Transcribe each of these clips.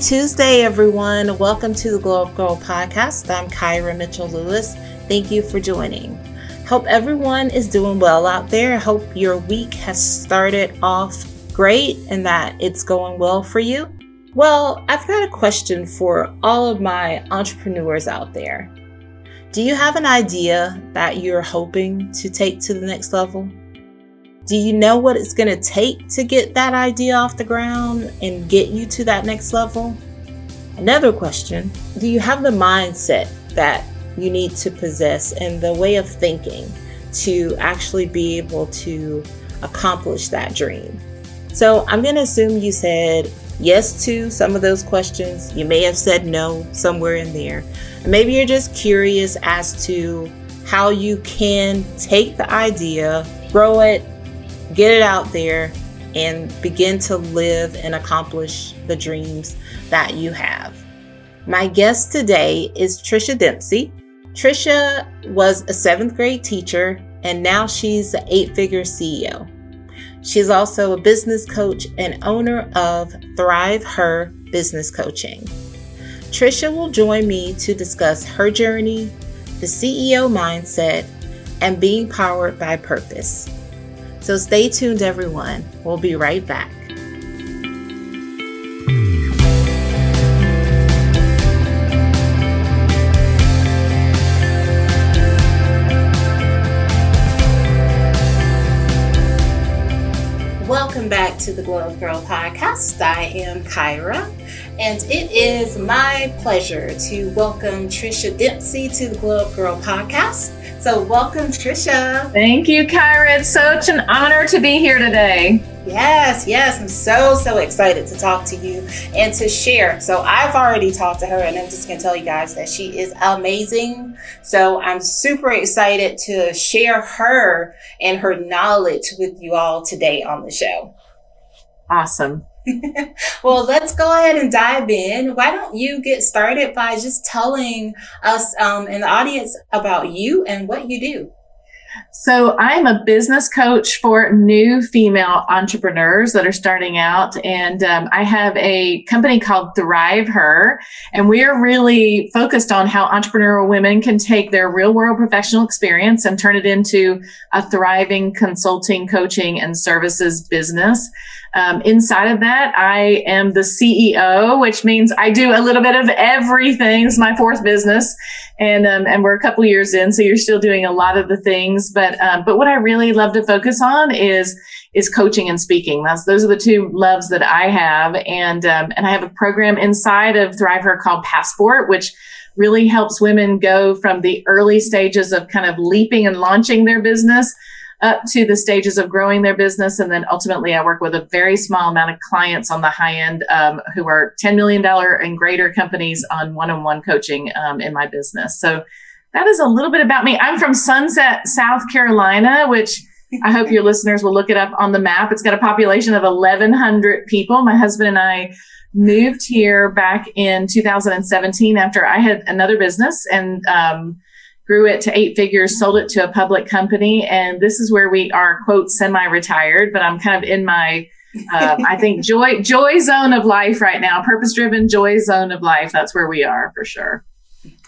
Tuesday, everyone. Welcome to the Glow Up Gyrl podcast. I'm Kyra Mitchell Lewis. Thank you for joining. Hope everyone is doing well out there. Hope your week has started off great and that it's going well for you. Well, I've got a question for all of my entrepreneurs out there. Do you have an idea that you're hoping to take to the next level? Do you know what it's going to take to get that idea off the ground and get you to that next level? Another question Do you have the mindset that you need to possess and the way of thinking to actually be able to accomplish that dream? So I'm going to assume you said yes to some of those questions. You may have said no somewhere in there. Maybe you're just curious as to how you can take the idea, grow it, get it out there, and begin to live and accomplish the dreams that you have. My guest today is Tricia Dempsey. Tricia was a seventh grade teacher and now she's an eight figure CEO. She's also a business coach and owner of Thrive-Her Business Coaching. Tricia will join me to discuss her journey, the CEO mindset, and being powered by purpose. So stay tuned, everyone. We'll be right back. Welcome back to the Glow Girl podcast. I am Kyra, and it is my pleasure to welcome Tricia Dempsey to the Glow Girl podcast. So, welcome, Tricia. Thank you, Kyra. It's such an honor to be here today. Yes, yes. I'm so, so excited to talk to you and to share. So, I've already talked to her, and I'm just going to tell you guys that she is amazing. So, I'm super excited to share her and her knowledge with you all today on the show. Awesome. well, let's go ahead and dive in. Why don't you get started by just telling us um, and the audience about you and what you do? So, I'm a business coach for new female entrepreneurs that are starting out. And um, I have a company called Thrive-Her. And we are really focused on how entrepreneurial women can take their real world professional experience and turn it into a thriving consulting, coaching, and services business. Um, inside of that, I am the CEO, which means I do a little bit of everything. It's my fourth business, and um, and we're a couple years in, so you're still doing a lot of the things. But um, but what I really love to focus on is is coaching and speaking. That's those are the two loves that I have, and um, and I have a program inside of Thrive called Passport, which really helps women go from the early stages of kind of leaping and launching their business up to the stages of growing their business. And then ultimately, I work with a very small amount of clients on the high end um, who are $10 million and greater companies on one on one coaching um, in my business. So that is a little bit about me. I'm from Sunset, South Carolina, which I hope your listeners will look it up on the map. It's got a population of 1,100 people. My husband and I moved here back in 2017 after I had another business and um, grew it to eight figures, sold it to a public company. And this is where we are, quote, semi retired, but I'm kind of in my, um, I think, joy, joy zone of life right now, purpose driven joy zone of life. That's where we are for sure.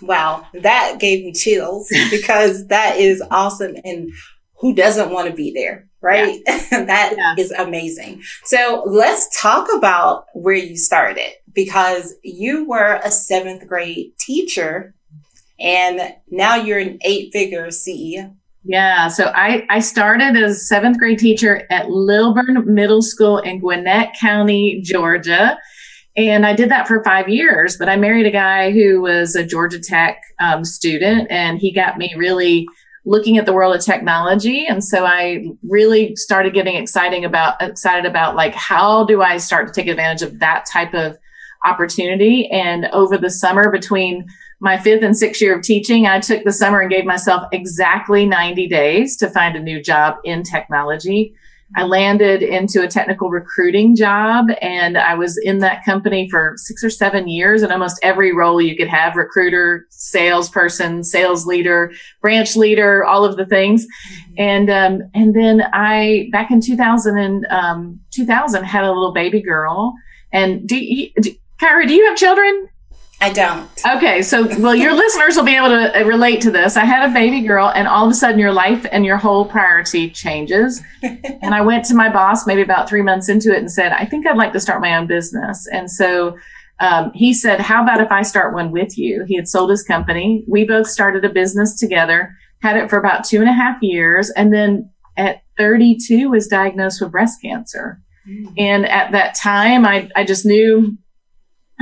Wow, that gave me chills because that is awesome. And who doesn't want to be there? Right. Yeah. that yeah. is amazing. So let's talk about where you started because you were a seventh grade teacher and now you're an eight figure CEO. Yeah, so I, I started as a seventh grade teacher at Lilburn Middle School in Gwinnett County, Georgia. And I did that for five years, but I married a guy who was a Georgia Tech um, student, and he got me really looking at the world of technology. And so I really started getting exciting about excited about like how do I start to take advantage of that type of opportunity. And over the summer between my fifth and sixth year of teaching, I took the summer and gave myself exactly 90 days to find a new job in technology. I landed into a technical recruiting job and I was in that company for six or seven years in almost every role you could have recruiter, salesperson, sales leader, branch leader, all of the things. And, um, and then I, back in 2000 and, um, 2000 had a little baby girl. And do you, do, Kyra, do you have children? I don't. Okay, so well, your listeners will be able to uh, relate to this. I had a baby girl, and all of a sudden, your life and your whole priority changes. and I went to my boss maybe about three months into it and said, I think I'd like to start my own business. And so um, he said, How about if I start one with you? He had sold his company. We both started a business together, had it for about two and a half years, and then at 32 was diagnosed with breast cancer. Mm. And at that time, I, I just knew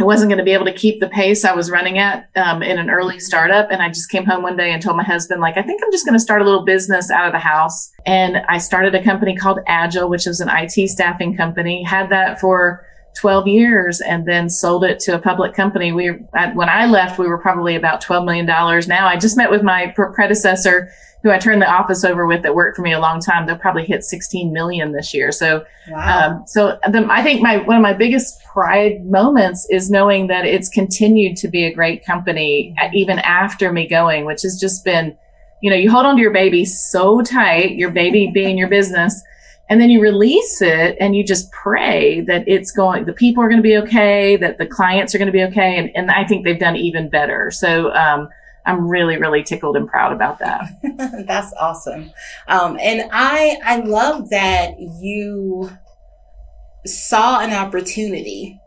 I wasn't going to be able to keep the pace I was running at um, in an early startup. And I just came home one day and told my husband, like, I think I'm just going to start a little business out of the house. And I started a company called Agile, which was an IT staffing company, had that for 12 years and then sold it to a public company. We, when I left, we were probably about $12 million. Now I just met with my predecessor who I turned the office over with that worked for me a long time, they'll probably hit 16 million this year. So, wow. um, so the, I think my, one of my biggest pride moments is knowing that it's continued to be a great company even after me going, which has just been, you know, you hold on to your baby so tight, your baby being your business, and then you release it and you just pray that it's going, the people are going to be okay, that the clients are going to be okay. And, and I think they've done even better. So, um, I'm really, really tickled and proud about that. That's awesome. Um, and I, I love that you saw an opportunity.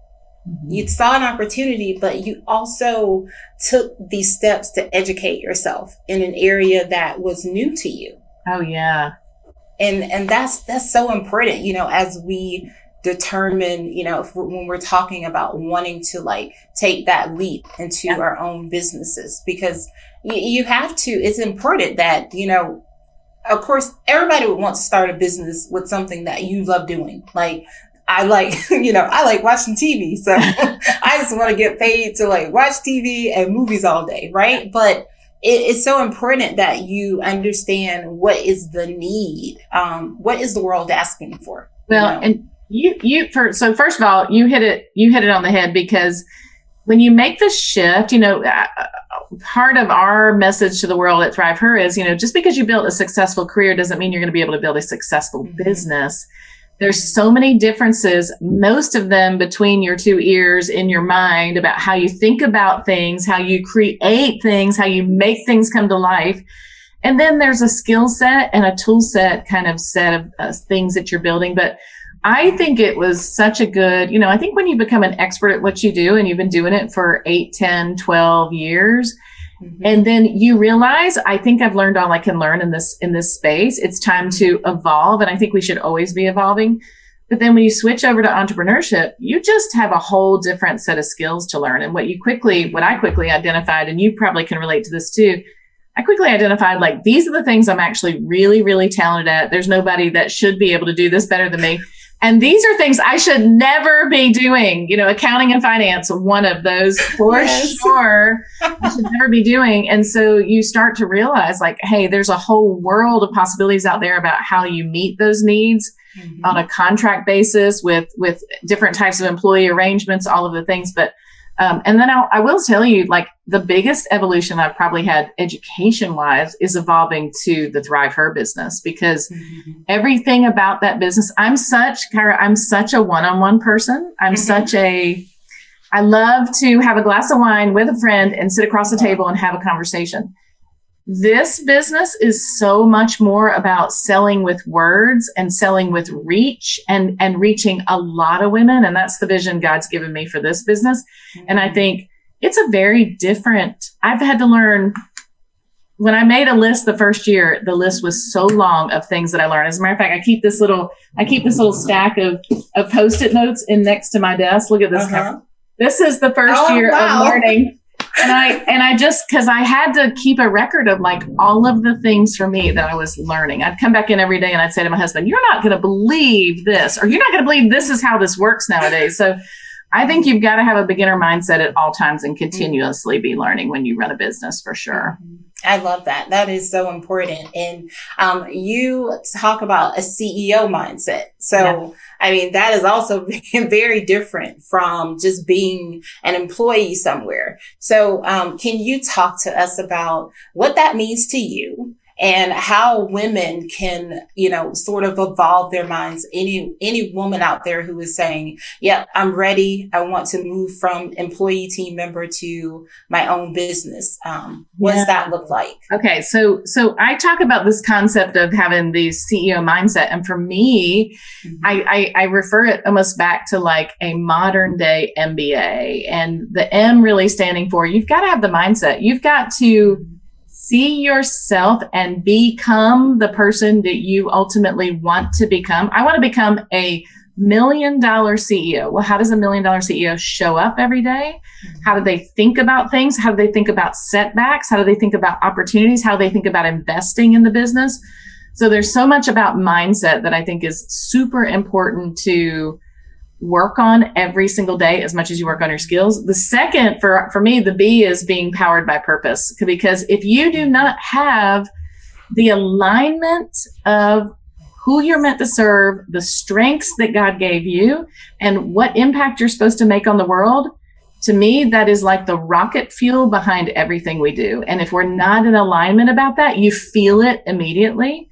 Mm-hmm. You saw an opportunity, but you also took these steps to educate yourself in an area that was new to you. Oh yeah. And, and that's, that's so important, you know, as we determine, you know, when we're talking about wanting to like take that leap into yeah. our own businesses, because you, you have to, it's important that, you know, of course, everybody would want to start a business with something that you love doing. Like, I like, you know, I like watching TV. So I just want to get paid to like watch TV and movies all day. Right. But it, it's so important that you understand what is the need. Um, what is the world asking for? Well, you know? and you you for so first of all you hit it you hit it on the head because when you make the shift you know uh, part of our message to the world at Thrive-Her is you know just because you built a successful career doesn't mean you're going to be able to build a successful mm-hmm. business there's so many differences most of them between your two ears in your mind about how you think about things how you create things how you make things come to life and then there's a skill set and a tool set kind of set of uh, things that you're building but I think it was such a good, you know, I think when you become an expert at what you do and you've been doing it for 8, 10, 12 years, mm-hmm. and then you realize, I think I've learned all I can learn in this, in this space. It's time to evolve. And I think we should always be evolving. But then when you switch over to entrepreneurship, you just have a whole different set of skills to learn. And what you quickly, what I quickly identified, and you probably can relate to this too, I quickly identified like these are the things I'm actually really, really talented at. There's nobody that should be able to do this better than me. And these are things I should never be doing. You know, accounting and finance, one of those for yes. sure. I should never be doing. And so you start to realize like, hey, there's a whole world of possibilities out there about how you meet those needs mm-hmm. on a contract basis with, with different types of employee arrangements, all of the things. But um, and then I'll, I will tell you, like the biggest evolution I've probably had education wise is evolving to the Thrive-Her business because mm-hmm. everything about that business, I'm such, Kyra, I'm such a one on one person. I'm mm-hmm. such a, I love to have a glass of wine with a friend and sit across the table and have a conversation. This business is so much more about selling with words and selling with reach and, and reaching a lot of women. And that's the vision God's given me for this business. Mm-hmm. And I think it's a very different, I've had to learn when I made a list the first year, the list was so long of things that I learned. As a matter of fact, I keep this little, I keep this little stack of, of post-it notes in next to my desk. Look at this. Uh-huh. This is the first oh, year wow. of learning and I and I just because I had to keep a record of like all of the things for me that I was learning. I'd come back in every day and I'd say to my husband, "You're not going to believe this, or you're not going to believe this is how this works nowadays." So. I think you've got to have a beginner mindset at all times and continuously be learning when you run a business for sure. I love that. That is so important. And um, you talk about a CEO mindset. So yeah. I mean, that is also very different from just being an employee somewhere. So, um, can you talk to us about what that means to you and how women can, you know, sort of evolve their minds. Any, any woman out there who is saying, yeah, I'm ready. I want to move from employee team member to my own business. Um, what yeah. does that look like? Okay. So, so I talk about this concept of having the CEO mindset. And for me, mm-hmm. I, I, I refer it almost back to like a modern day MBA and the M really standing for you've got to have the mindset. You've got to, see yourself and become the person that you ultimately want to become. I want to become a million dollar CEO. Well, how does a million dollar CEO show up every day? Mm-hmm. How do they think about things? How do they think about setbacks? How do they think about opportunities? How do they think about investing in the business? So there's so much about mindset that I think is super important to work on every single day as much as you work on your skills. The second for, for me, the B is being powered by purpose. Because if you do not have the alignment of who you're meant to serve, the strengths that God gave you, and what impact you're supposed to make on the world, to me, that is like the rocket fuel behind everything we do. And if we're not in alignment about that, you feel it immediately.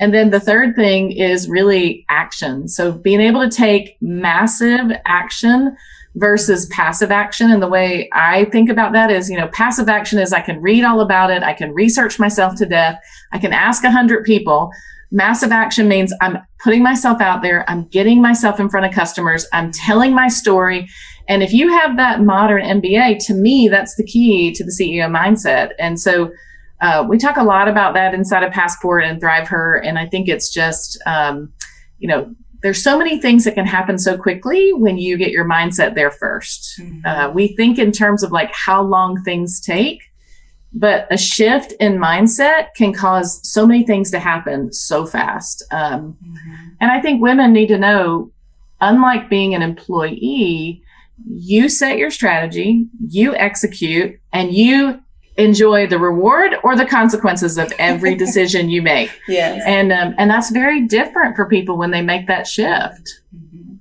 And then the third thing is really action. So being able to take massive action versus passive action. And the way I think about that is, you know, passive action is I can read all about it. I can research myself to death. I can ask a hundred people. Massive action means I'm putting myself out there. I'm getting myself in front of customers. I'm telling my story. And if you have that modern MBA, to me, that's the key to the CEO mindset. And so uh, we talk a lot about that inside of Passport and Thrive-Her, and I think it's just, um, you know, there's so many things that can happen so quickly when you get your mindset there 1st mm-hmm. uh, we think in terms of like how long things take, but a shift in mindset can cause so many things to happen so fast. Um, mm-hmm. And I think women need to know, unlike being an employee, you set your strategy, you execute, and you enjoy the reward or the consequences of every decision you make. Yes. And um, and that's very different for people when they make that shift. Mm-hmm.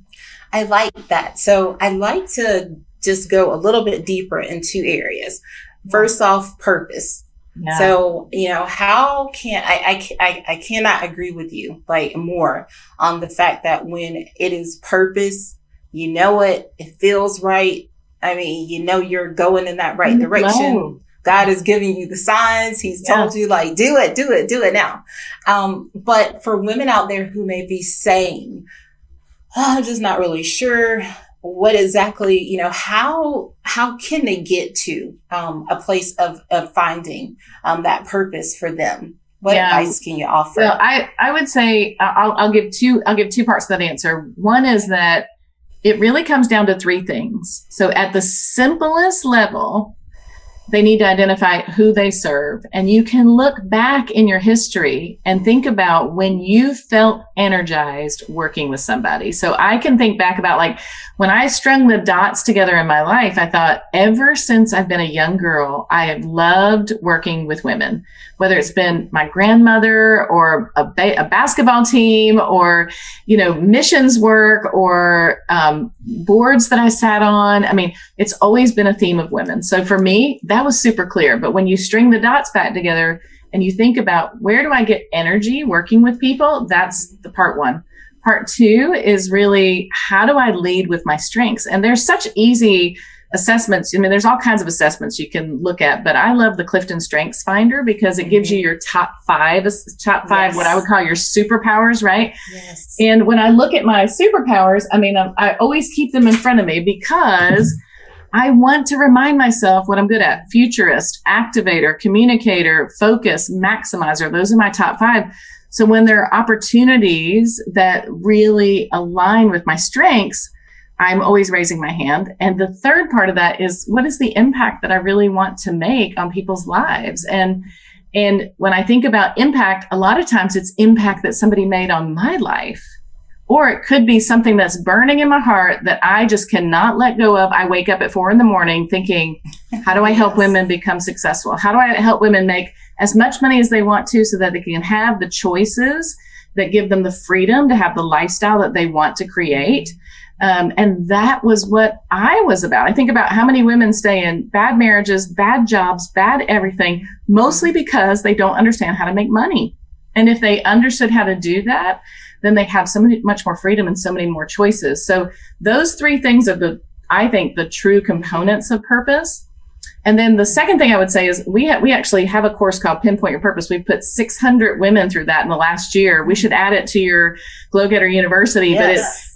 I like that. So I like to just go a little bit deeper in two areas. First off, purpose. Yeah. So, you know, how can I, I, I, I cannot agree with you like more on the fact that when it is purpose, you know it, it feels right. I mean, you know, you're going in that right direction. God is giving you the signs. He's yeah. told you like, do it, do it, do it now. Um, but for women out there who may be saying, oh, I'm just not really sure what exactly, you know, how, how can they get to, um, a place of, of finding, um, that purpose for them? What yeah. advice can you offer? Well, I, I would say I'll, I'll give two, I'll give two parts to that answer. One is that it really comes down to three things. So at the simplest level, they need to identify who they serve. And you can look back in your history and think about when you felt energized working with somebody. So I can think back about like when I strung the dots together in my life, I thought ever since I've been a young girl, I have loved working with women, whether it's been my grandmother or a, ba- a basketball team or, you know, missions work or um, boards that I sat on. I mean, it's always been a theme of women. So for me, that was super clear. But when you string the dots back together and you think about where do I get energy working with people, that's the part one. Part two is really how do I lead with my strengths? And there's such easy assessments. I mean, there's all kinds of assessments you can look at, but I love the Clifton Strengths Finder because it gives you mm-hmm. your top five, top five, yes. what I would call your superpowers, right? Yes. And when I look at my superpowers, I mean, I, I always keep them in front of me because I want to remind myself what I'm good at. Futurist, activator, communicator, focus, maximizer. Those are my top five. So when there are opportunities that really align with my strengths, I'm always raising my hand. And the third part of that is what is the impact that I really want to make on people's lives? And and when I think about impact, a lot of times it's impact that somebody made on my life or it could be something that's burning in my heart that I just cannot let go of. I wake up at four in the morning thinking, how do I help yes. women become successful? How do I help women make as much money as they want to so that they can have the choices that give them the freedom to have the lifestyle that they want to create? Um, and that was what I was about. I think about how many women stay in bad marriages, bad jobs, bad everything, mostly because they don't understand how to make money. And if they understood how to do that, then they have so much more freedom and so many more choices. So those three things are the, I think, the true components of purpose. And then the second thing I would say is we ha- we actually have a course called Pinpoint Your Purpose. We've put 600 women through that in the last year. We should add it to your Glow Getter University, yes.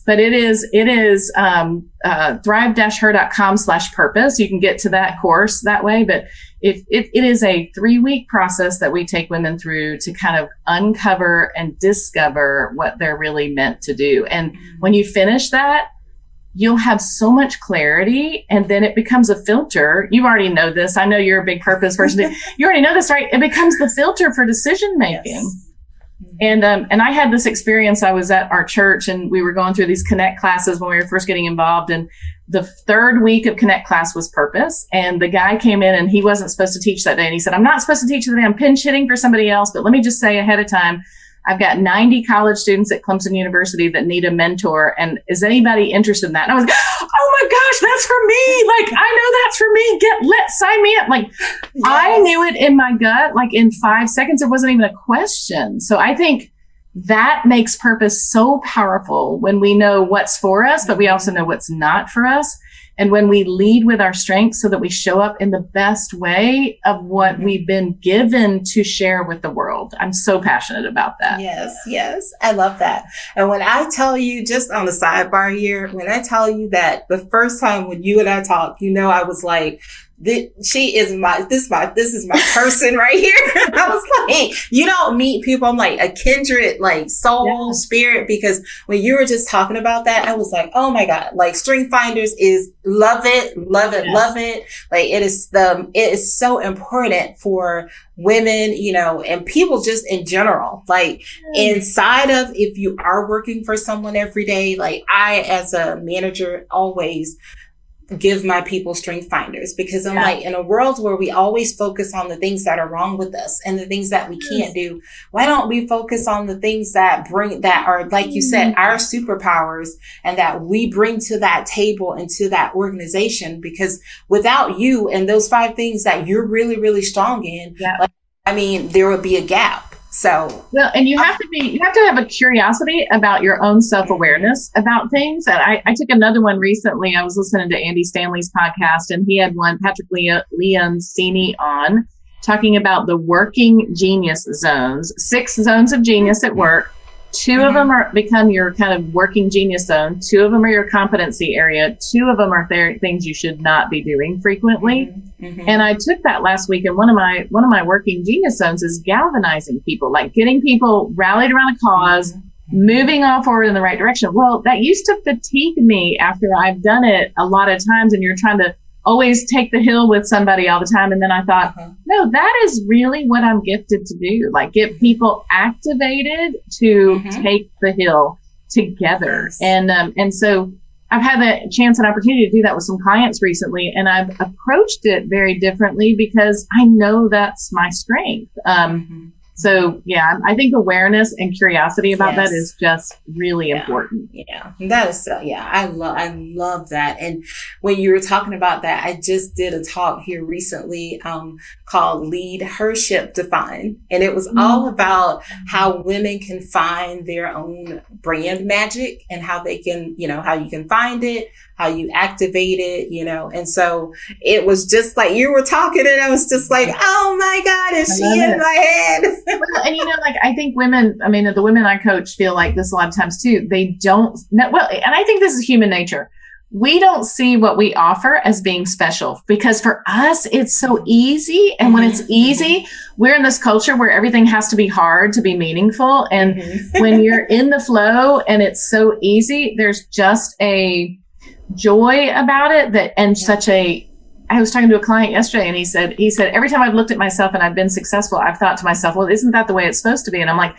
but it but it is it is um, uh, thrive-her.com slash purpose. You can get to that course that way. But if it, it is a three week process that we take women through to kind of uncover and discover what they're really meant to do. And when you finish that, you'll have so much clarity and then it becomes a filter. You already know this. I know you're a big purpose person. you already know this, right? It becomes the filter for decision making. Yes. And um, and I had this experience. I was at our church and we were going through these connect classes when we were first getting involved. And the third week of connect class was purpose. And the guy came in and he wasn't supposed to teach that day. And he said, "I'm not supposed to teach today. I'm pinch hitting for somebody else. But let me just say ahead of time, I've got 90 college students at Clemson University that need a mentor. And is anybody interested in that? And I was, like, oh my gosh, that's for me. Like, I know that's for me. Get, let, sign me up. Like, yes. I knew it in my gut. Like in five seconds, it wasn't even a question. So I think that makes purpose so powerful when we know what's for us, but we also know what's not for us. And when we lead with our strengths so that we show up in the best way of what mm-hmm. we've been given to share with the world. I'm so passionate about that. Yes, yes. I love that. And when I tell you, just on the sidebar here, when I tell you that the first time when you and I talked, you know, I was like, this, she is my this my this is my person right here. I was like, you don't meet people. I'm like a kindred, like soul, yeah. spirit. Because when you were just talking about that, I was like, oh my god, like Strengths Finders is love it, love it, yes. love it. Like it is the it is so important for women, you know, and people just in general. Like mm. inside of if you are working for someone every day, like I as a manager always give my people strength finders because I'm yeah. like in a world where we always focus on the things that are wrong with us and the things that we can't do. Why don't we focus on the things that bring that are like you said mm-hmm. our superpowers and that we bring to that table and to that organization because without you and those five things that you're really really strong in yeah. like, I mean there would be a gap so well, and you uh, have to be you have to have a curiosity about your own self awareness about things. And I, I took another one recently. I was listening to Andy Stanley's podcast, and he had one Patrick Leon, Lencioni on talking about the working genius zones, six zones of genius at work 2 mm-hmm. of them are become your kind of working genius zone. Two of them are your competency area. Two of them are th- things you should not be doing frequently. Mm-hmm. mm-hmm. And I took that last week, and one of my one of my working genius zones is galvanizing people, like getting people rallied around a because mm-hmm. moving all forward in the right direction. Well, that used to fatigue me after I've done it a lot of times, and you're trying to always take the hill with somebody all the time. And then I thought, uh-huh. no, that is really what I'm gifted to do. Like get people activated to mm-hmm. take the hill together. Yes. And, um, and so I've had the chance and opportunity to do that with some clients recently, and I've approached it very differently because I know that's my strength. Um, mm-hmm. So yeah, I think awareness and curiosity about yes. that is just really yeah. important. Yeah, that is so. Yeah, I love I love that. And when you were talking about that, I just did a talk here recently um, called "Lead Her Ship to and it was mm-hmm. all about how women can find their own brand magic and how they can, you know, how you can find it, how you activate it, you know. And so it was just like you were talking, and I was just like, oh my God, is she in it. my head? well, and you know, like I think women, I mean, the women I coach feel like this a lot of times too. They don't, well, and I think this is human nature. We don't see what we offer as being special because for us, it's so easy. And when it's mm-hmm. easy, we're in this culture where everything has to be hard to be meaningful. And mm-hmm. when you're in the flow and it's so easy, there's just a, joy about it that and yeah. such a I was talking to a client yesterday and he said he said every time I've looked at myself and I've been successful, I've thought to myself, well, isn't that the way it's supposed to be? And I'm like,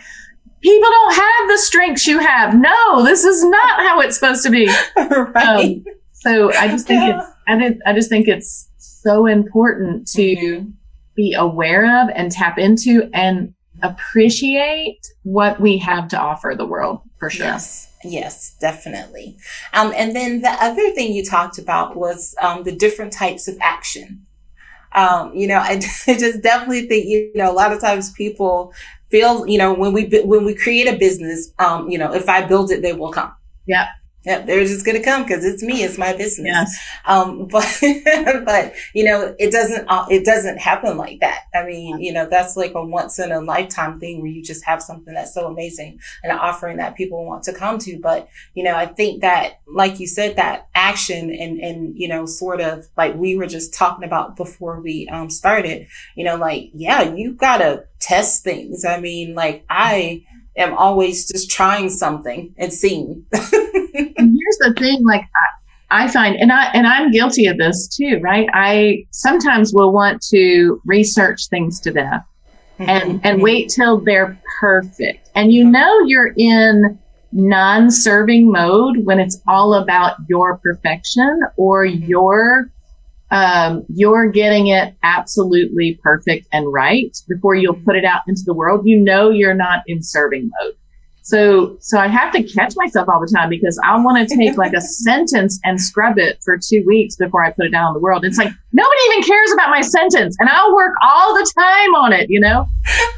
people don't have the strengths you have. No, this is not how it's supposed to be. right. Um, so I just think yeah. it's I, did, I just think it's so important to mm-hmm. be aware of and tap into and appreciate what we have to offer the world for sure. Yes. Yes, definitely. Um, and then the other thing you talked about was um, the different types of action. Um, you know, I, I just definitely think you know a lot of times people feel you know when we when we create a business, um, you know, if I build it, they will come. Yeah. Yep, they're just gonna come because it's me, it's my business. Yes. Um, but but you know, it doesn't uh, it doesn't happen like that. I mean, you know, that's like a once in a lifetime thing where you just have something that's so amazing and an offering that people want to come to. But you know, I think that, like you said, that action and and you know, sort of like we were just talking about before we um started. You know, like yeah, you gotta test things. I mean, like I am always just trying something and seeing. and here's the thing, like I, I find, and I and I'm guilty of this too, right? I sometimes will want to research things to death mm-hmm. and and mm-hmm. wait till they're perfect. And you know you're in non-serving mode when it's all about your perfection or mm-hmm. your um, you're getting it absolutely perfect and right before you'll put it out into the world. You know you're not in serving mode. So, so I have to catch myself all the time because I want to take like a sentence and scrub it for two weeks before I put it down in the world. It's like nobody even cares about my sentence, and I'll work all the time on it, you know.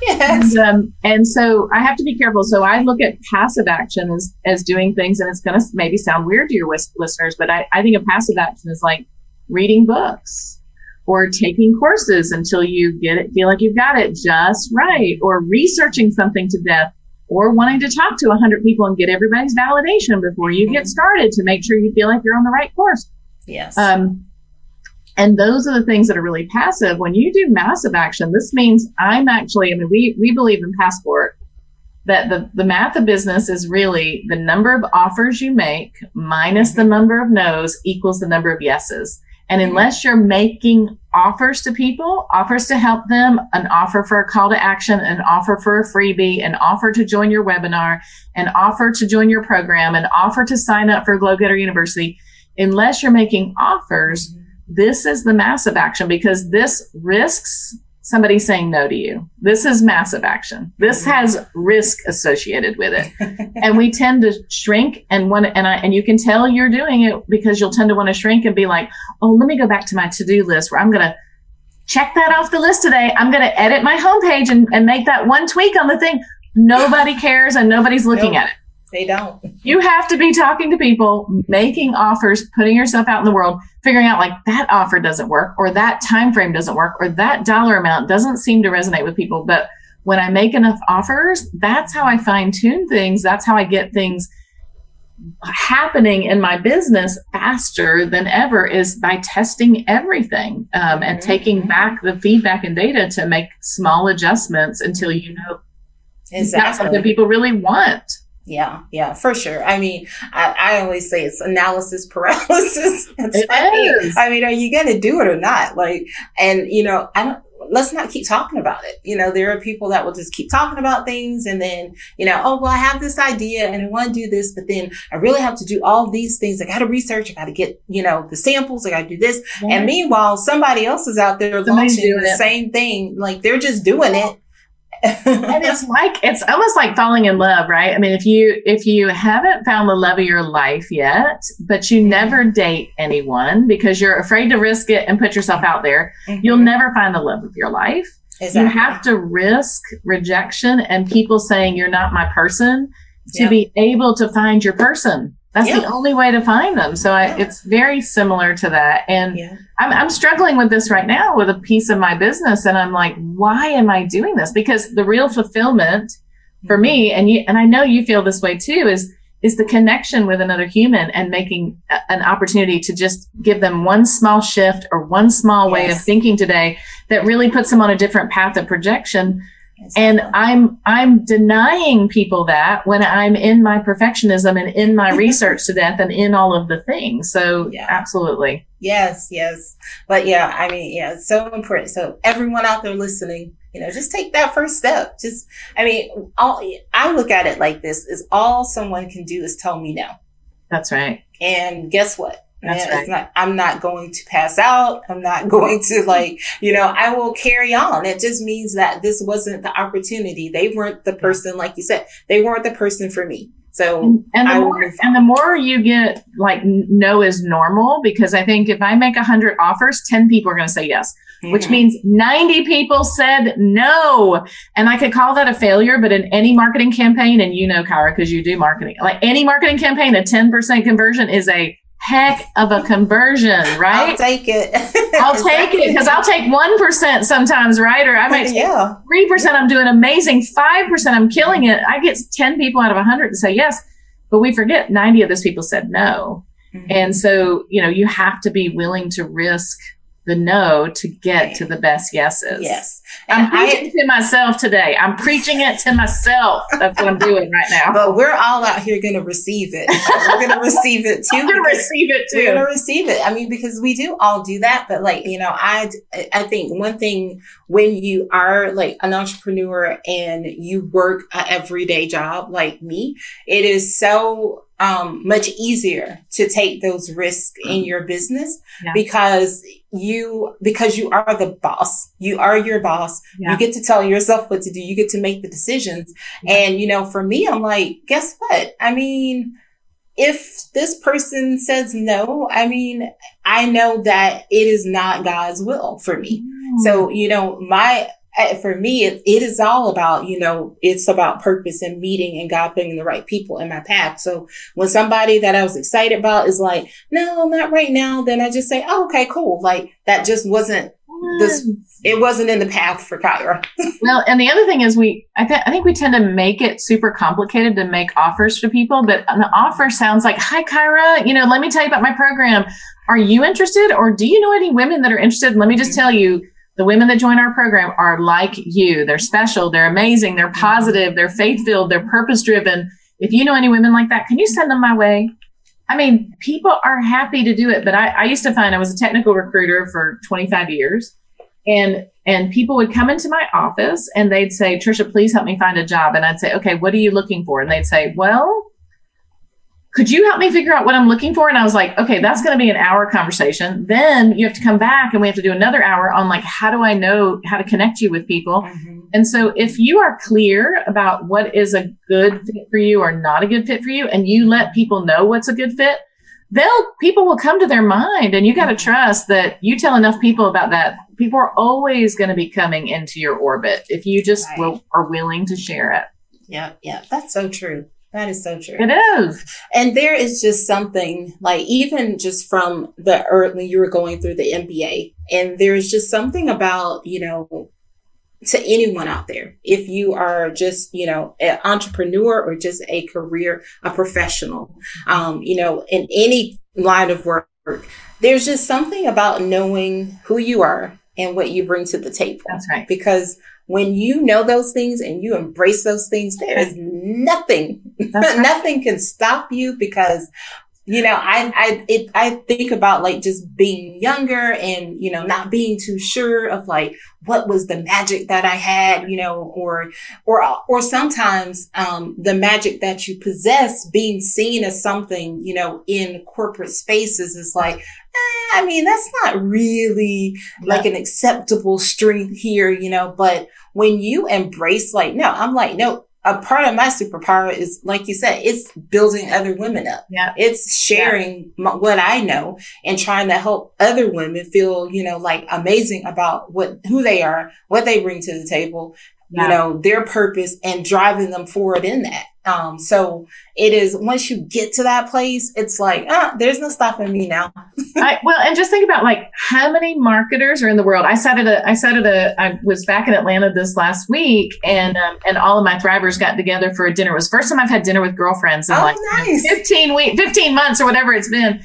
Yes. And, um, and so I have to be careful. So I look at passive action as as doing things, and it's going to maybe sound weird to your listeners, but I, I think a passive action is like reading books or taking courses until you get it, feel like you've got it just right, or researching something to death or wanting to talk to 100 people and get everybody's validation before you get started to make sure you feel like you're on the right course. Yes. Um, and those are the things that are really passive. When you do massive action, this means I'm actually, I mean, we, we believe in passport that the, the math of business is really the number of offers you make minus the number of no's equals the number of yeses. And unless you're making offers to people, offers to help them, an offer for a call to action, an offer for a freebie, an offer to join your webinar, an offer to join your program, an offer to sign up for Glow Getter University, unless you're making offers, this is the massive action because this risks somebody saying no to you. This is massive action. This mm-hmm. has risk associated with it. and we tend to shrink and want and I and you can tell you're doing it because you'll tend to want to shrink and be like, "Oh, let me go back to my to-do list where I'm going to check that off the list today. I'm going to edit my homepage and, and make that one tweak on the thing." Nobody cares and nobody's looking nope. at it. They don't. You have to be talking to people, making offers, putting yourself out in the world, figuring out like that offer doesn't work or that time frame doesn't work or that dollar amount doesn't seem to resonate with people. But when I make enough offers, that's how I fine tune things. That's how I get things happening in my business faster than ever is by testing everything um, and mm-hmm. taking back the feedback and data to make small adjustments until you know exactly. something people really want. Yeah, yeah, for sure. I mean, I, I always say it's analysis paralysis. It's it like, is. I mean, are you going to do it or not? Like, and you know, I don't, let's not keep talking about it. You know, there are people that will just keep talking about things and then, you know, oh, well, I have this idea and I want to do this, but then I really have to do all these things. I got to research. I got to get, you know, the samples. I got to do this. Yeah. And meanwhile, somebody else is out there Somebody's launching the it. same thing. Like they're just doing it and it's like it's almost like falling in love, right? I mean, if you if you haven't found the love of your life yet, but you never date anyone because you're afraid to risk it and put yourself out there, mm-hmm. you'll never find the love of your life. Exactly. You have to risk rejection and people saying you're not my person to yep. be able to find your person. That's yeah. the only way to find them. So I, yeah. it's very similar to that. And yeah. I'm, I'm struggling with this right now with a piece of my business. And I'm like, why am I doing this? Because the real fulfillment for me, mm-hmm. and you, and I know you feel this way too, is, is the connection with another human and making a, an opportunity to just give them one small shift or one small yes. way of thinking today that really puts them on a different path of projection and I'm I'm denying people that when I'm in my perfectionism and in my research to death and in all of the things. So yeah. absolutely. Yes, yes. But yeah, I mean, yeah, it's so important. So everyone out there listening, you know, just take that first step. Just I mean, all I look at it like this is all someone can do is tell me no. That's right. And guess what? That's right. Not, I'm not going to pass out. I'm not going to like, you know, I will carry on. It just means that this wasn't the opportunity. They weren't the person, like you said, they weren't the person for me. So and, and the more and the more you get like no is normal because I think if I make a hundred offers, ten people are going to say yes, mm-hmm. which means ninety people said no, and I could call that a failure. But in any marketing campaign, and you know, Kyra, because you do marketing, like any marketing campaign, a ten percent conversion is a heck of a conversion, right? I'll take it. I'll take it because I'll take 1% sometimes, right? Or I might yeah. 3%, I'm doing amazing. 5%, I'm killing it. I get 10 people out of 100 to say yes. But we forget 90 of those people said no. Mm-hmm. And so, you know, you have to be willing to risk the no to get to the best yeses. Yes. And I'm preaching I, to myself today. I'm preaching it to myself. That's what I'm doing right now. But we're all out here going to receive it. We're going to receive it too. I'm going to receive it too. We're going to receive it. I mean, because we do all do that. But like, you know, I, I think one thing when you are like an entrepreneur and you work an everyday job like me, it is so um, much easier to take those risks in mm-hmm. your business yeah. because you because you are the boss you are your boss yeah. you get to tell yourself what to do you get to make the decisions yeah. and you know for me i'm like guess what i mean if this person says no i mean i know that it is not god's will for me mm. so you know my for me, it, it is all about, you know, it's about purpose and meeting and God putting the right people in my path. So when somebody that I was excited about is like, no, not right now, then I just say, oh, okay, cool. Like that just wasn't this, mm. it wasn't in the path for Kyra. well, and the other thing is we, I, th- I think we tend to make it super complicated to make offers to people, but an offer sounds like, hi, Kyra, you know, let me tell you about my program. Are you interested or do you know any women that are interested? Let me just mm-hmm. tell you, the women that join our program are like you. They're special. They're amazing. They're mm-hmm. positive. They're faith filled. They're purpose driven. If you know any women like that, can you send them my way? I mean, people are happy to do it, but I, I used to find I was a technical recruiter for 25 years and and people would come into my office and they'd say, Tricia, please help me find a job. And I'd say, okay, what are you looking for? And they'd say, well, could you help me figure out what I'm looking for? And I was like, okay, that's going to be an hour conversation. Then you have to come back and we have to do another hour on like, how do I know how to connect you with people? Mm-hmm. And so if you are clear about what is a good fit for you or not a good fit for you, and you let people know what's a good fit, they'll, people will come to their mind and you got to mm-hmm. trust that you tell enough people about that. People are always going to be coming into your orbit if you just right. will, are willing to share it. Yeah. Yeah. That's so true. That is so true. It is. And there is just something like even just from the early you were going through the MBA, and there's just something about, you know, to anyone out there, if you are just, you know, an entrepreneur or just a career, a professional, um, you know, in any line of work, there's just something about knowing who you are and what you bring to the table. That's right. Because when you know those things and you embrace those things, there is nothing, right. nothing can stop you because you know, I, I, it, I think about like just being younger and, you know, not being too sure of like what was the magic that I had, you know, or, or, or sometimes, um, the magic that you possess being seen as something, you know, in corporate spaces is like, eh, I mean, that's not really like an acceptable strength here, you know, but when you embrace like, no, I'm like, no, a part of my superpower is, like you said, it's building other women up. Yeah. It's sharing yeah. my, what I know and trying to help other women feel, you know, like amazing about what, who they are, what they bring to the table, yeah. you know, their purpose and driving them forward in that. Um, so it is once you get to that place, it's like, ah, there's no stopping me now. I, well, and just think about like how many marketers are in the world. I sat at a, I sat at a, I was back in Atlanta this last week, and um, and all of my thrivers got together for a dinner. It was first time I've had dinner with girlfriends in oh, like nice. fifteen week, fifteen months or whatever it's been.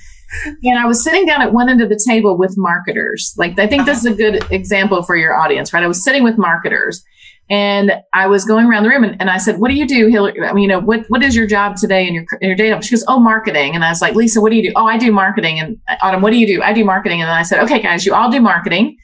And I was sitting down at one end of the table with marketers. Like I think this is a good example for your audience, right? I was sitting with marketers and I was going around the room and, and I said, what do you do, Hillary? I mean, you know, what, what is your job today in your, in your day job? She goes, oh, marketing. And I was like, Lisa, what do you do? Oh, I do marketing. And uh, Autumn, what do you do? I do marketing. And then I said, okay, guys, you all do marketing.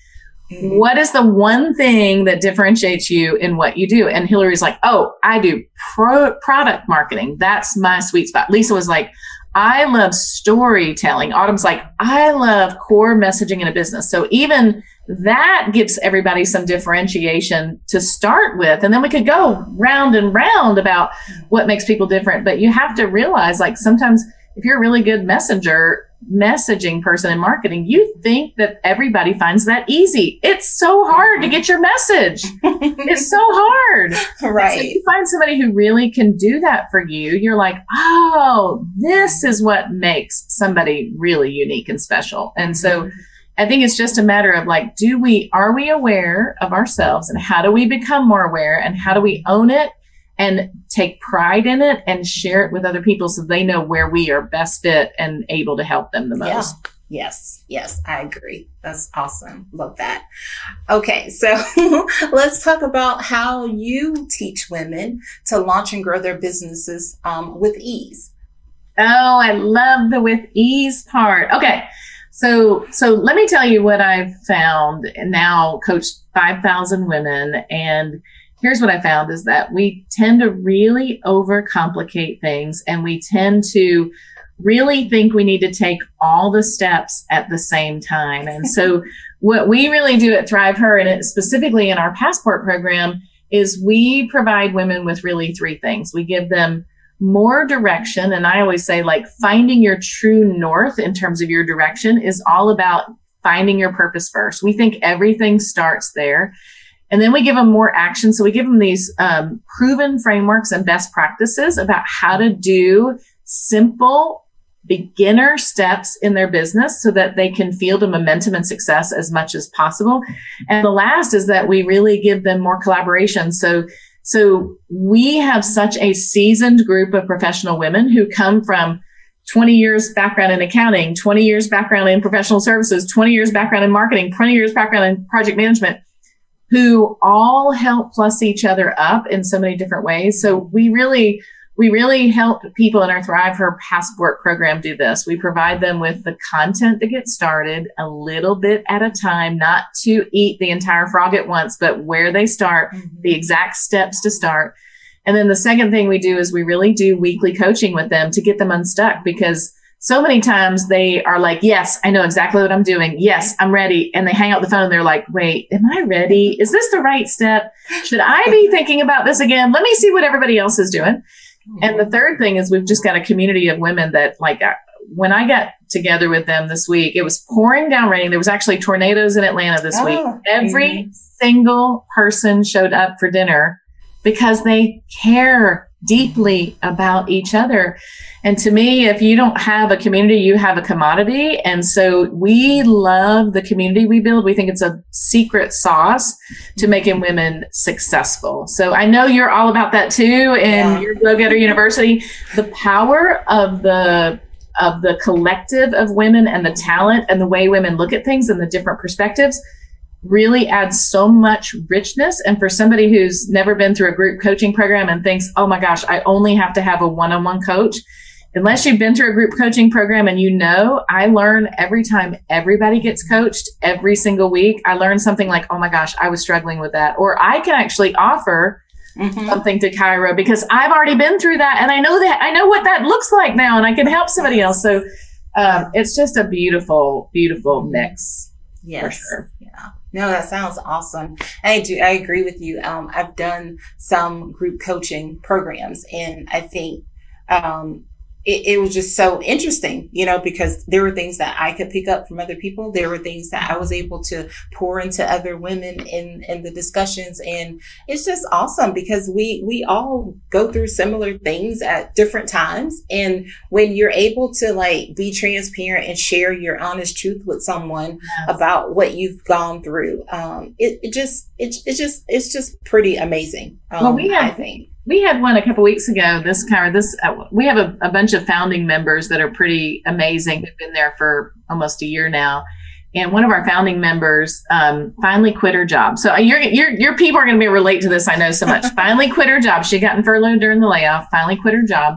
What is the one thing that differentiates you in what you do? And Hillary's like, oh, I do pro- product marketing. That's my sweet spot. Lisa was like, I love storytelling. Autumn's like, I love core messaging in a business. So even that gives everybody some differentiation to start with. And then we could go round and round about what makes people different. But you have to realize like sometimes if you're a really good messenger, messaging person in marketing, you think that everybody finds that easy. It's so hard to get your message. it's so hard. Right. So you find somebody who really can do that for you, you're like, oh, this is what makes somebody really unique and special. And so mm-hmm. I think it's just a matter of like, do we, are we aware of ourselves and how do we become more aware and how do we own it and take pride in it and share it with other people so they know where we are best fit and able to help them the most. Yeah. Yes, yes, I agree. That's awesome. Love that. Okay, so let's talk about how you teach women to launch and grow their businesses um, with ease. Oh, I love the with ease part. Okay. So, so let me tell you what I've found and now coached 5,000 women and here's what I found is that we tend to really overcomplicate things and we tend to really think we need to take all the steps at the same time. And so what we really do at Thrive-Her and it, specifically in our passport program is we provide women with really three things. We give them more direction. And I always say like finding your true north in terms of your direction is all about finding your purpose first. We think everything starts there. And then we give them more action. So we give them these um, proven frameworks and best practices about how to do simple beginner steps in their business so that they can feel the momentum and success as much as possible. And the last is that we really give them more collaboration. So so we have such a seasoned group of professional women who come from 20 years background in accounting, 20 years background in professional services, 20 years background in marketing, 20 years background in project management who all help plus each other up in so many different ways. So we really, we really help people in our Thrive-Her Passport program do this. We provide them with the content to get started a little bit at a time, not to eat the entire frog at once, but where they start, mm-hmm. the exact steps to start. And then the second thing we do is we really do weekly coaching with them to get them unstuck because so many times they are like, yes, I know exactly what I'm doing. Yes, I'm ready. And they hang out the phone and they're like, wait, am I ready? Is this the right step? Should I be thinking about this again? Let me see what everybody else is doing. And the third thing is we've just got a community of women that like, uh, when I got together with them this week, it was pouring down rain. There was actually tornadoes in Atlanta this oh, week. Every mm-hmm. single person showed up for dinner because they care deeply about each other. And to me, if you don't have a community, you have a commodity. And so we love the community we build. We think it's a secret sauce to making women successful. So I know you're all about that too in yeah. your Go Getter University. The power of the of the collective of women and the talent and the way women look at things and the different perspectives really adds so much richness. And for somebody who's never been through a group coaching program and thinks, oh my gosh, I only have to have a one on one coach. Unless you've been through a group coaching program and you know, I learn every time everybody gets coached every single week. I learn something like, oh my gosh, I was struggling with that. Or I can actually offer mm-hmm. something to Kyra because I've already been through that and I know that I know what that looks like now and I can help somebody else. So um, it's just a beautiful, beautiful mix. Yes. Sure. Yeah. No, that sounds awesome. I do. I agree with you. Um, I've done some group coaching programs and I think, um, it, it, was just so interesting, you know, because there were things that I could pick up from other people. There were things that I was able to pour into other women in, in the discussions. And it's just awesome because we, we all go through similar things at different times. And when you're able to like be transparent and share your honest truth with someone yes. about what you've gone through, um, it, it just, it, it just, it's just pretty amazing. Um, well, we have, I think we had one a couple weeks ago. This kind of this, uh, we have a, a, bunch of founding members that are pretty amazing. They've been there for almost a year now. And one of our founding members um, finally quit her job. So your your your people are going to be relate to this. I know so much. finally quit her job. She got furloughed during the layoff. Finally quit her job,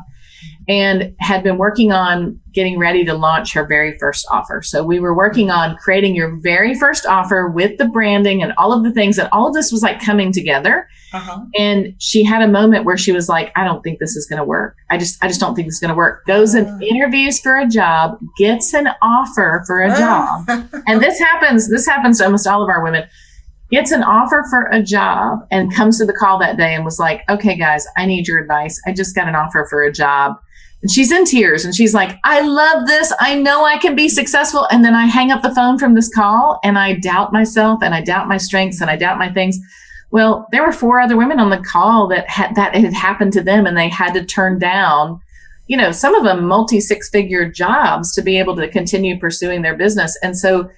and had been working on getting ready to launch her very first offer. So we were working on creating your very first offer with the branding and all of the things and all of this was like coming together. Uh-huh. And she had a moment where she was like, I don't think this is going to work. I just, I just don't think it's going to work. Goes and uh-huh. interviews for a job, gets an offer for a job. and this happens, this happens to almost all of our women gets an offer for a job and comes to the call that day and was like, okay, guys, I need your advice. I just got an offer for a job. And she's in tears and she's like, I love this. I know I can be successful. And then I hang up the phone from this call and I doubt myself and I doubt my strengths and I doubt my things. Well, there were four other women on the call that had that had happened to them and they had to turn down, you know, some of them multi six figure jobs to be able to continue pursuing their business. And so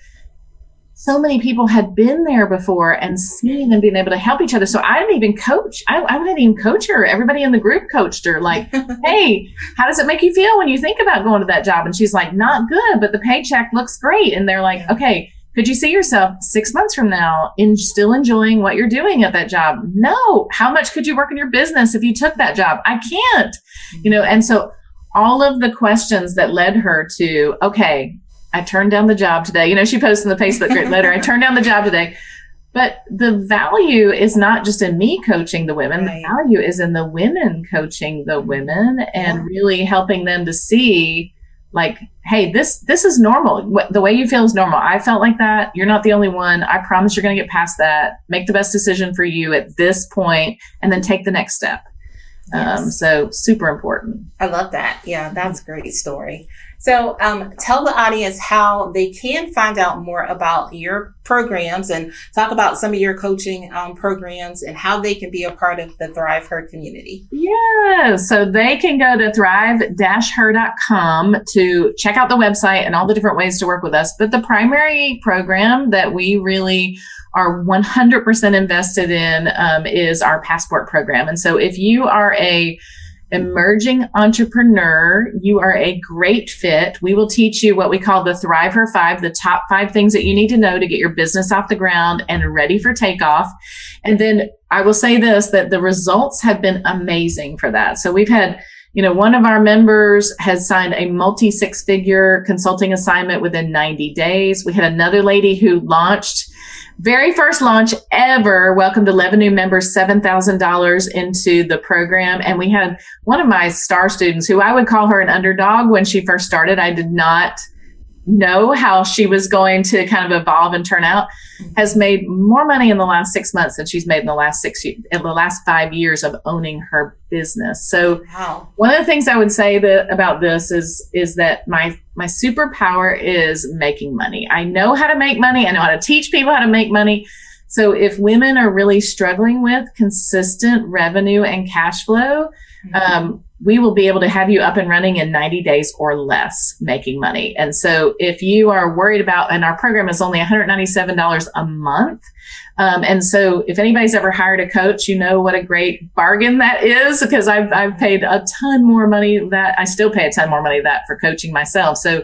so many people had been there before and seen and being able to help each other. So I didn't even coach. I, I wouldn't even coach her. Everybody in the group coached her, like, hey, how does it make you feel when you think about going to that job? And she's like, not good, but the paycheck looks great. And they're like, okay, could you see yourself six months from now in still enjoying what you're doing at that job? No. How much could you work in your business if you took that job? I can't, you know, and so all of the questions that led her to, okay, I turned down the job today. You know, she posted in the Facebook group letter, I turned down the job today. But the value is not just in me coaching the women, right. the value is in the women coaching the women and yeah. really helping them to see like hey this this is normal the way you feel is normal i felt like that you're not the only one i promise you're going to get past that make the best decision for you at this point and then take the next step yes. um, so super important i love that yeah that's a great story so um, tell the audience how they can find out more about your programs and talk about some of your coaching um, programs and how they can be a part of the Thrive-Her community. Yeah, so they can go to thrive-her.com to check out the website and all the different ways to work with us. But the primary program that we really are 100% invested in um, is our passport program. And so if you are a emerging entrepreneur, you are a great fit. We will teach you what we call the Thrive-Her Five, the top five things that you need to know to get your business off the ground and ready for takeoff. And then I will say this, that the results have been amazing for that. So we've had you know, one of our members has signed a multi six figure consulting assignment within 90 days. We had another lady who launched very first launch ever welcomed 11 new members $7000 into the program. And we had one of my star students who i would call her an underdog when she first started. I did not know how she was going to kind of evolve and turn out has made more money in the last six months than she's made in the last six in the last five years of owning her business so wow. one of the things i would say that about this is is that my my superpower is making money i know how to make money i know how to teach people how to make money so if women are really struggling with consistent revenue and cash flow mm-hmm. um, we will be able to have you up and running in 90 days or less making money. And so if you are worried about, and our program is only $197 a month. Um, and so if anybody's ever hired a coach, you know what a great bargain that is because I've, I've paid a ton more money that I still pay a ton more money that for coaching myself. So,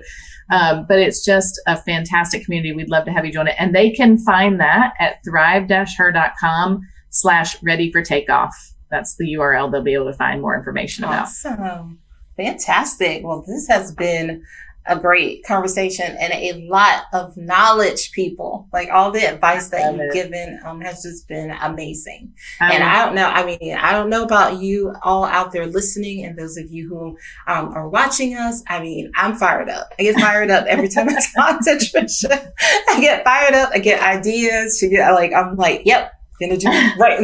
um, but it's just a fantastic community. We'd love to have you join it. And they can find that at thrive-her.com slash ready for takeoff that's the URL they'll be able to find more information about. Awesome. Fantastic. Well, this has been a great conversation and a lot of knowledge, people. Like all the advice that you've it. given um, has just been amazing. I and I don't know, I mean, I don't know about you all out there listening and those of you who um, are watching us. I mean, I'm fired up. I get fired up every time I talk to Tricia. I get fired up. I get ideas. She get like, I'm like, yep, gonna do right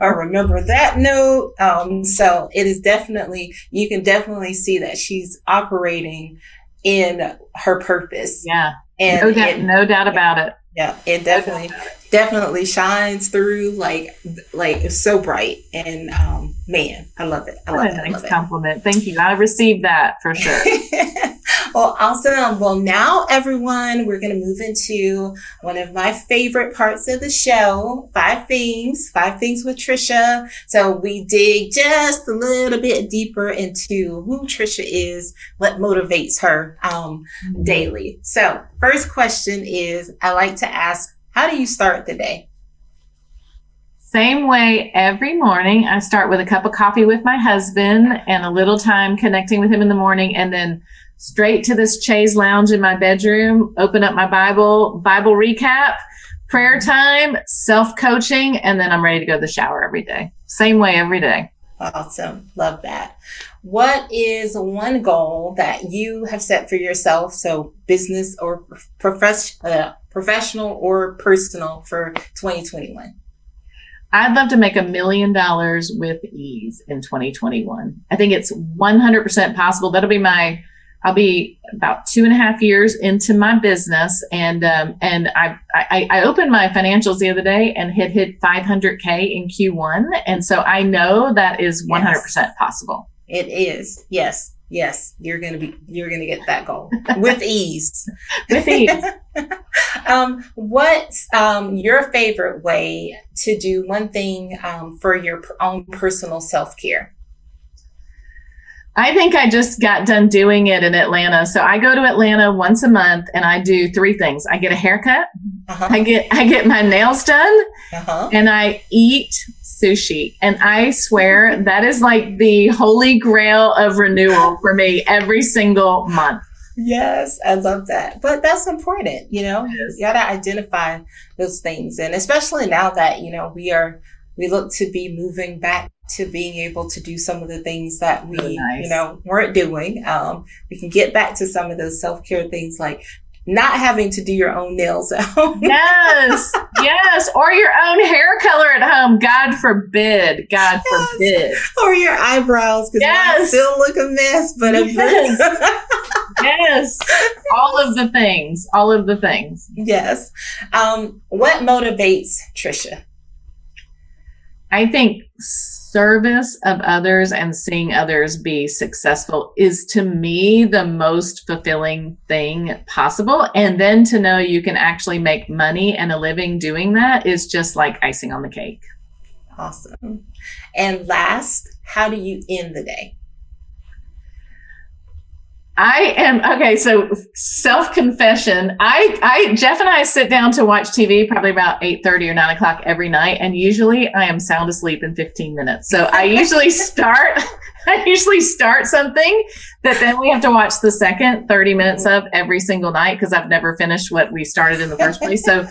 or remember that note. Um so it is definitely you can definitely see that she's operating in her purpose. Yeah. And no doubt, it, no doubt about it. Yeah it definitely definitely shines through like like so bright. And um man i love it. I love what it, nice compliment. It. thank you. I received that for sure well, awesome. Well, now everyone, we're going to move into one of my favorite parts of the show, five things, five things with Tricia. So we dig just a little bit deeper into who Tricia is, what motivates her, um, mm-hmm. daily. So first question is, I like to ask, how do you start the day? Same way every morning. I start with a cup of coffee with my husband and a little time connecting with him in the morning and then straight to this chaise lounge in my bedroom, open up my Bible, Bible recap, prayer time, self coaching, and then I'm ready to go to the shower every day. Same way every day. Awesome. Love that. What is one goal that you have set for yourself? So business or uh, professional or personal for 2021? I'd love to make a million dollars with ease in 2021. I think it's 100% possible. That'll be my, I'll be about two and a half years into my business. And, um, and I, I, I opened my financials the other day and hit, hit 500K in Q1. And so I know that is 100% possible. It is. Yes yes, you're going to be, you're going to get that goal with ease. with ease. um, what's um, your favorite way to do one thing um, for your own personal self care? I think I just got done doing it in Atlanta. So I go to Atlanta once a month and I do three things. I get a haircut, uh-huh. I get I get my nails done, uh-huh. and I eat sushi. And I swear that is like the holy grail of renewal for me every single month. Yes, I love that. But that's important, you know, yes. you got to identify those things. And especially now that, you know, we are, we look to be moving back to being able to do some of the things that we, really nice. you know, weren't doing. Um, we can get back to some of those self care things like not having to do your own nails at home. yes, yes, or your own hair color at home. God forbid. God yes. forbid. Or your eyebrows because yes. still look a mess. But yes. yes, all of the things. All of the things. Yes. Um, what motivates Tricia? I think service of others and seeing others be successful is to me the most fulfilling thing possible. And then to know you can actually make money and a living doing that is just like icing on the cake. Awesome. And last, how do you end the day? I am okay. So self confession. I, I, Jeff and I sit down to watch TV probably about eight thirty or nine o'clock every night, and usually I am sound asleep in fifteen minutes. So I usually start. I usually start something that then we have to watch the second 30 minutes of every single night because I've never finished what we started in the first place. So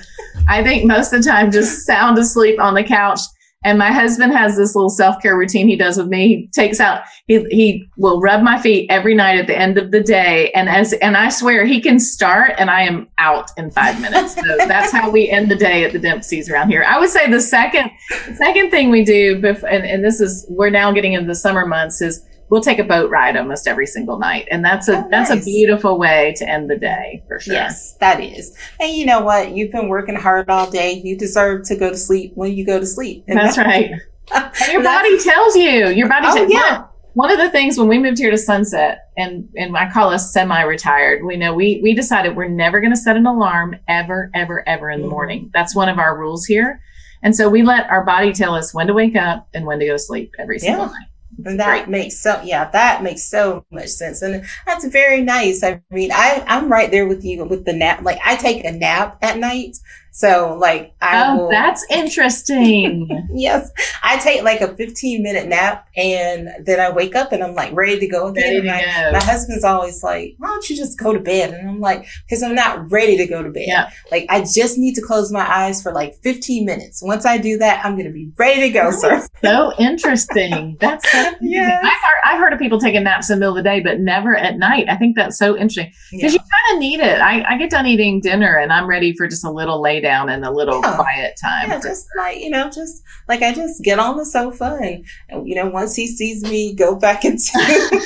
I think most of the time just sound asleep on the couch and my husband has this little self care routine he does with me. He takes out, he, he will rub my feet every night at the end of the day. And as, and I swear he can start and I am out in five minutes. So that's how we end the day at the Dempsey's around here. I would say the second, the second thing we do, bef- and, and this is, we're now getting into the summer months is we'll take a boat ride almost every single night. And that's a oh, that's a beautiful way to end the day for sure. Yes that is. And you know what? You've been working hard all day. You deserve to go to sleep when you go to sleep. And that's, right. And your body tells you. Your body oh, tells yeah. one of the things when we moved here to Sunset, and and I call us semi-retired, we know we we decided we're never going to set an alarm ever, ever, ever in the mm-hmm. morning. That's one of our rules here, and so we let our body tell us when to wake up and when to go to sleep every single yeah. night. And that makes so yeah, that makes so much sense. And that's very nice. I mean, I, I'm right there with you with the nap. Like I take a nap at night. So like I Oh, will, that's interesting. yes. I take like a 15 minute nap and then I wake up and I'm like ready to go again. My, go. my, husband's always like, why don't you just go to bed? And I'm like, because I'm not ready to go to bed. Yeah. Like I just need to close my eyes for like 15 minutes. Once I do that, I'm gonna be ready to go, sir. So interesting. That's so yeah. I've heard, I've heard of people taking naps in the middle of the day, but never at night. I think that's so interesting because yeah. you kind of need it. I, I get done eating dinner and I'm ready for just a little lay down and a little yeah. quiet time. Yeah, just like, you know, just like I just get on the sofa and, and you know, once he sees me go back into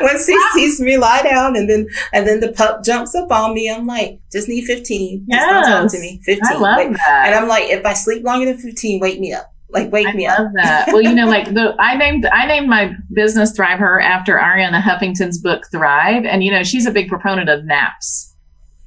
once he sees me lie down and then and then the pup jumps up on me, I'm like, just need 15. Just yes. don't talk to me. 15. I love Wait. that. And I'm like, if I sleep longer than 15, wake me up. Like wake I me love up. that. Well, you know, like the I named I named my business Thrive-Her after Arianna Huffington's book Thrive, and you know she's a big proponent of naps.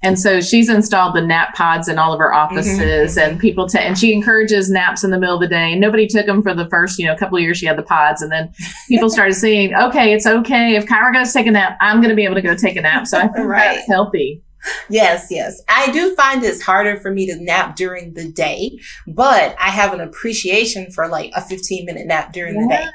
And so she's installed the nap pods in all of her mm-hmm, offices mm-hmm. and people, t- and she encourages naps in the middle of the day. Nobody took them for the first, you know, couple of years she had the pods. And then people started seeing, okay, it's okay. If Kyra goes take a nap, I'm going to be able to go take a nap. So I think right. that's healthy. Yes, yes. I do find it's harder for me to nap during the day, but I have an appreciation for like a 15 minute nap during the day.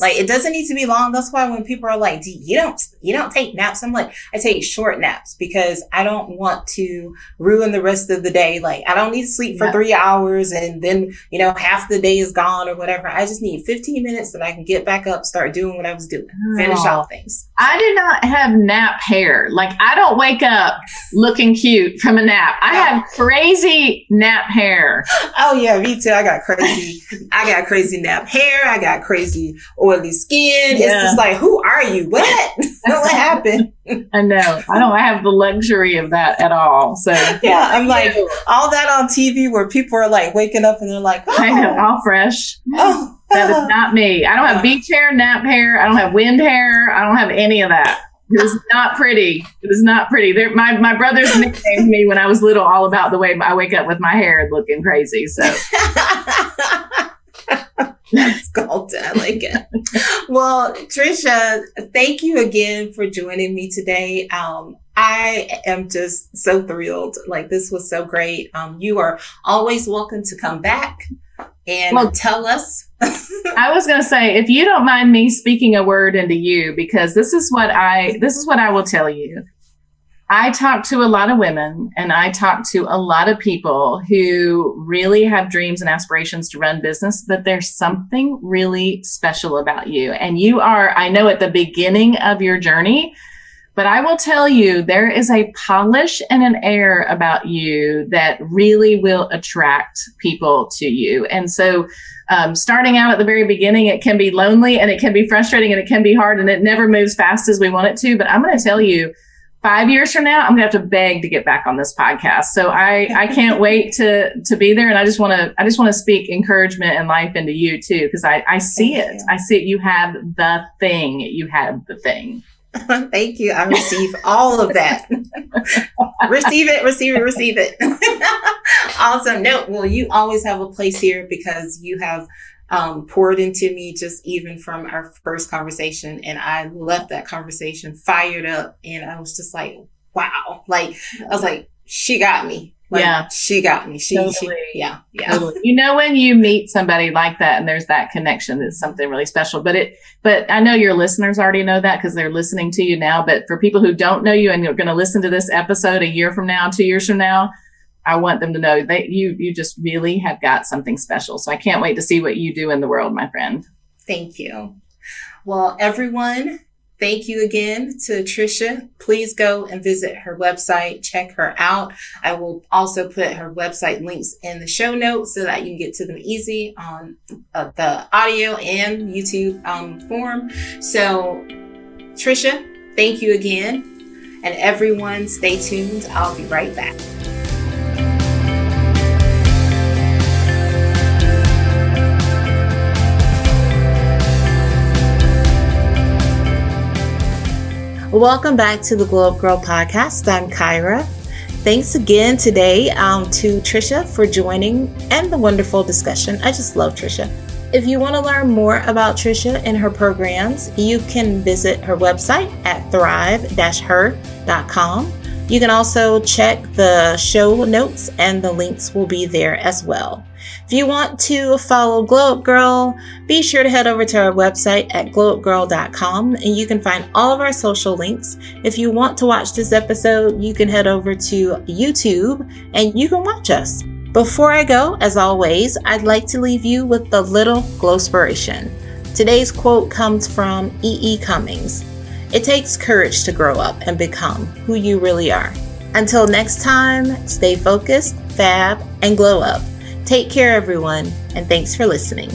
Like it doesn't need to be long. That's why when people are like, "Do you don't you don't take naps?" I'm like, I take short naps because I don't want to ruin the rest of the day. Like I don't need to sleep for Yeah. three hours and then you know half the day is gone or whatever. I just need 15 minutes that I can get back up, start doing what I was doing, finish Oh. off things. I do not have nap hair. Like I don't wake up looking cute from a nap. I have crazy nap hair. Oh yeah, me too. I got crazy. I got crazy nap hair. I got crazy oily skin. It's just like, who are you? What? what happened? I know. I don't have the luxury of that at all. So Yeah, I'm like all that on TV where people are like waking up and they're like, oh, I know, oh. all fresh. oh, That is oh. not me. I don't have beach hair, nap hair. I don't have wind hair. I don't have any of that. It is not pretty. It was not pretty. My my brothers nicknamed me when I was little all about the way I wake up with my hair looking crazy. So That's golden. I like it. Well, Tricia, thank you again for joining me today. Um, I am just so thrilled. Like this was so great. Um, you are always welcome to come back and Well- tell us. I was going to say, if you don't mind me speaking a word into you, because this is what I this is what I will tell you. I talk to a lot of women and I talk to a lot of people who really have dreams and aspirations to run business, but there's something really special about you. And you are, I know, at the beginning of your journey, but I will tell you there is a polish and an air about you that really will attract people to you. And so, um, starting out at the very beginning, it can be lonely and it can be frustrating and it can be hard and it never moves fast as we want it to. But I'm going to tell you, five years from now, I'm going to have to beg to get back on this podcast. So I, I can't wait to, to be there. And I just want to, I just want to speak encouragement and life into you too. Cause I, I see Thank it. you. I see it. You have the thing. You have the thing. Thank you. I receive all of that. receive it, receive it, receive it. awesome. No, well, you always have a place here because you have um, poured into me just even from our first conversation. And I left that conversation fired up. And I was just like, wow. Like, I was like, she got me. Like, Yeah. She got me. She, Totally. she yeah. Yeah. Totally. You know when you meet somebody like that and there's that connection, it's something really special. But it, but I know your listeners already know that because they're listening to you now. But for people who don't know you and you're going to listen to this episode a year from now, two years from now, I want them to know that you you just really have got something special. So I can't wait to see what you do in the world, my friend. Thank you. Well, everyone, thank you again to Tricia. Please go and visit her website, check her out. I will also put her website links in the show notes so that you can get to them easy on uh, the audio and YouTube um, form. So, Tricia, thank you again. And everyone, stay tuned. I'll be right back. Welcome back to the Glow Up Gyrl podcast. I'm Kyra. Thanks again today um, to Tricia for joining and the wonderful discussion. I just love Tricia. If you want to learn more about Tricia and her programs, you can visit her website at thrive-her.com. You can also check the show notes and the links will be there as well. If you want to follow Glow Up Gyrl, be sure to head over to our website at glowupgyrl.com and you can find all of our social links. If you want to watch this episode, you can head over to YouTube and you can watch us. Before I go, as always, I'd like to leave you with a little glowspiration. Today's quote comes from E. E. Cummings. It takes courage to grow up and become who you really are. Until next time, stay focused, fab, and glow up. Take care, everyone, and thanks for listening.